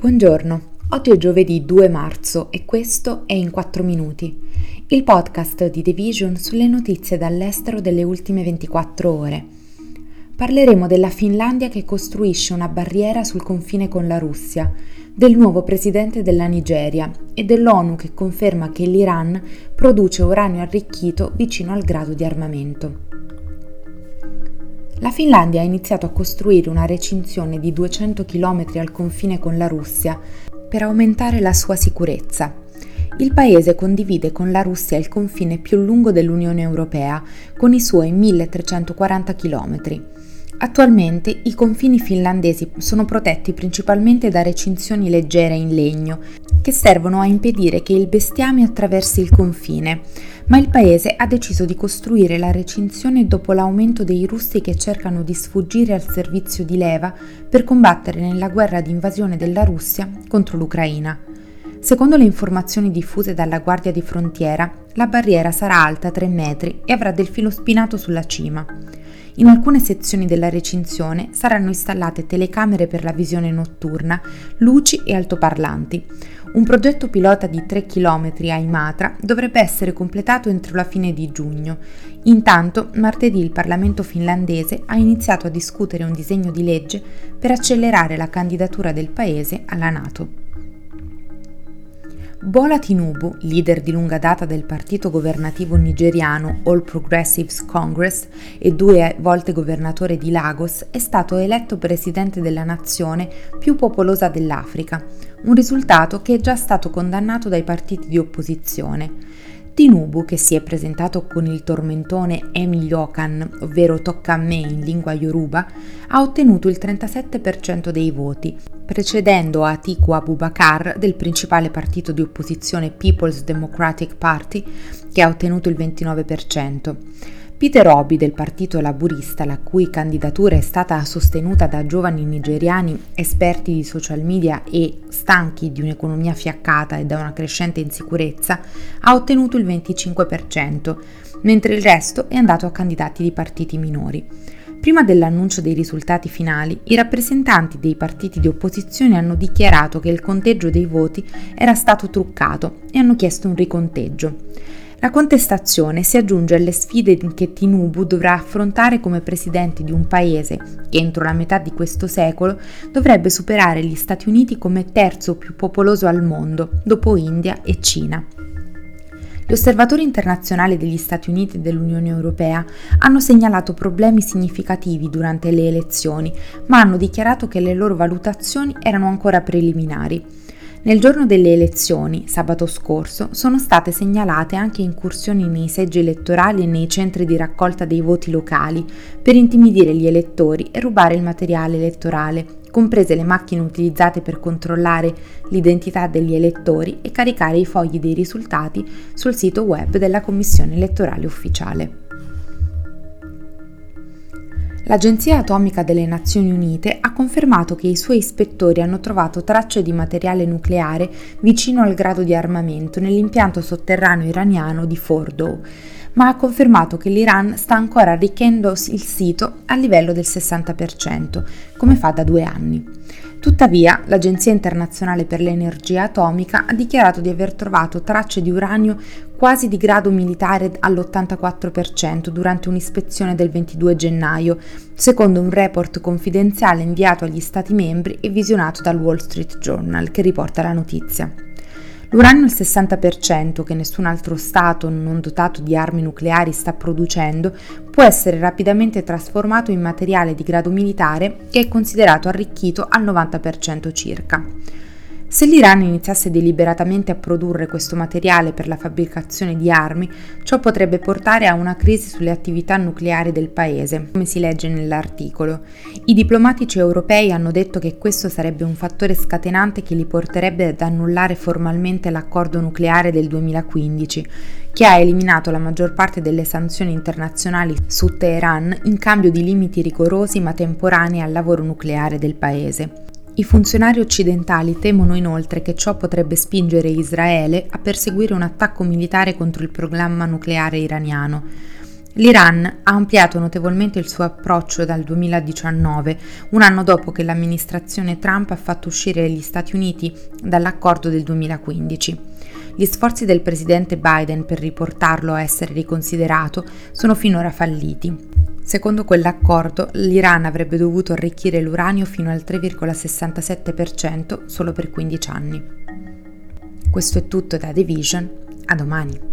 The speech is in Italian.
Buongiorno, oggi è giovedì 2 marzo e questo è In 4 Minuti, il podcast di The Vision sulle notizie dall'estero delle ultime 24 ore. Parleremo della Finlandia che costruisce una barriera sul confine con la Russia, del nuovo presidente della Nigeria e dell'ONU che conferma che l'Iran produce uranio arricchito vicino al grado di armamento. La Finlandia ha iniziato a costruire una recinzione di 200 km al confine con la Russia per aumentare la sua sicurezza. Il paese condivide con la Russia il confine più lungo dell'Unione Europea, con i suoi 1340 km. Attualmente i confini finlandesi sono protetti principalmente da recinzioni leggere in legno, che servono a impedire che il bestiame attraversi il confine, ma il paese ha deciso di costruire la recinzione dopo l'aumento dei russi che cercano di sfuggire al servizio di leva per combattere nella guerra di invasione della Russia contro l'Ucraina. Secondo le informazioni diffuse dalla Guardia di Frontiera, la barriera sarà alta 3 metri e avrà del filo spinato sulla cima. In alcune sezioni della recinzione saranno installate telecamere per la visione notturna, luci e altoparlanti. Un progetto pilota di 3 km a Imatra dovrebbe essere completato entro la fine di giugno. Intanto, martedì il Parlamento finlandese ha iniziato a discutere un disegno di legge per accelerare la candidatura del paese alla Nato. Bola Tinubu, leader di lunga data del partito governativo nigeriano All Progressives Congress e due volte governatore di Lagos, è stato eletto presidente della nazione più popolosa dell'Africa, un risultato che è già stato condannato dai partiti di opposizione. Tinubu, che si è presentato con il tormentone Emi Yokan, ovvero tocca a me in lingua yoruba, ha ottenuto il 37% dei voti, precedendo Atiku Abubakar del principale partito di opposizione People's Democratic Party, che ha ottenuto il 29%. Peter Obi del Partito Laburista, la cui candidatura è stata sostenuta da giovani nigeriani esperti di social media e stanchi di un'economia fiaccata e da una crescente insicurezza, ha ottenuto il 25%, mentre il resto è andato a candidati di partiti minori. Prima dell'annuncio dei risultati finali, i rappresentanti dei partiti di opposizione hanno dichiarato che il conteggio dei voti era stato truccato e hanno chiesto un riconteggio. La contestazione si aggiunge alle sfide che Tinubu dovrà affrontare come presidente di un paese che entro la metà di questo secolo dovrebbe superare gli Stati Uniti come terzo più popoloso al mondo, dopo India e Cina. Gli osservatori internazionali degli Stati Uniti e dell'Unione Europea hanno segnalato problemi significativi durante le elezioni, ma hanno dichiarato che le loro valutazioni erano ancora preliminari. Nel giorno delle elezioni, sabato scorso, sono state segnalate anche incursioni nei seggi elettorali e nei centri di raccolta dei voti locali per intimidire gli elettori e rubare il materiale elettorale, comprese le macchine utilizzate per controllare l'identità degli elettori e caricare i fogli dei risultati sul sito web della Commissione elettorale ufficiale. L'Agenzia Atomica delle Nazioni Unite ha confermato che i suoi ispettori hanno trovato tracce di materiale nucleare vicino al grado di armamento nell'impianto sotterraneo iraniano di Fordow, ma ha confermato che l'Iran sta ancora arricchendo il sito a livello del 60%, come fa da due anni. Tuttavia, l'Agenzia internazionale per l'energia atomica ha dichiarato di aver trovato tracce di uranio quasi di grado militare all'84% durante un'ispezione del 22 gennaio, secondo un report confidenziale inviato agli Stati membri e visionato dal Wall Street Journal, che riporta la notizia. L'uranio al 60%, che nessun altro Stato non dotato di armi nucleari sta producendo, può essere rapidamente trasformato in materiale di grado militare che è considerato arricchito al 90% circa. Se l'Iran iniziasse deliberatamente a produrre questo materiale per la fabbricazione di armi, ciò potrebbe portare a una crisi sulle attività nucleari del paese, come si legge nell'articolo. I diplomatici europei hanno detto che questo sarebbe un fattore scatenante che li porterebbe ad annullare formalmente l'accordo nucleare del 2015, che ha eliminato la maggior parte delle sanzioni internazionali su Teheran in cambio di limiti rigorosi ma temporanei al lavoro nucleare del paese. I funzionari occidentali temono inoltre che ciò potrebbe spingere Israele a perseguire un attacco militare contro il programma nucleare iraniano. L'Iran ha ampliato notevolmente il suo approccio dal 2019, un anno dopo che l'amministrazione Trump ha fatto uscire gli Stati Uniti dall'accordo del 2015. Gli sforzi del presidente Biden per riportarlo a essere riconsiderato sono finora falliti. Secondo quell'accordo, l'Iran avrebbe dovuto arricchire l'uranio fino al 3,67% solo per 15 anni. Questo è tutto da The Vision, a domani.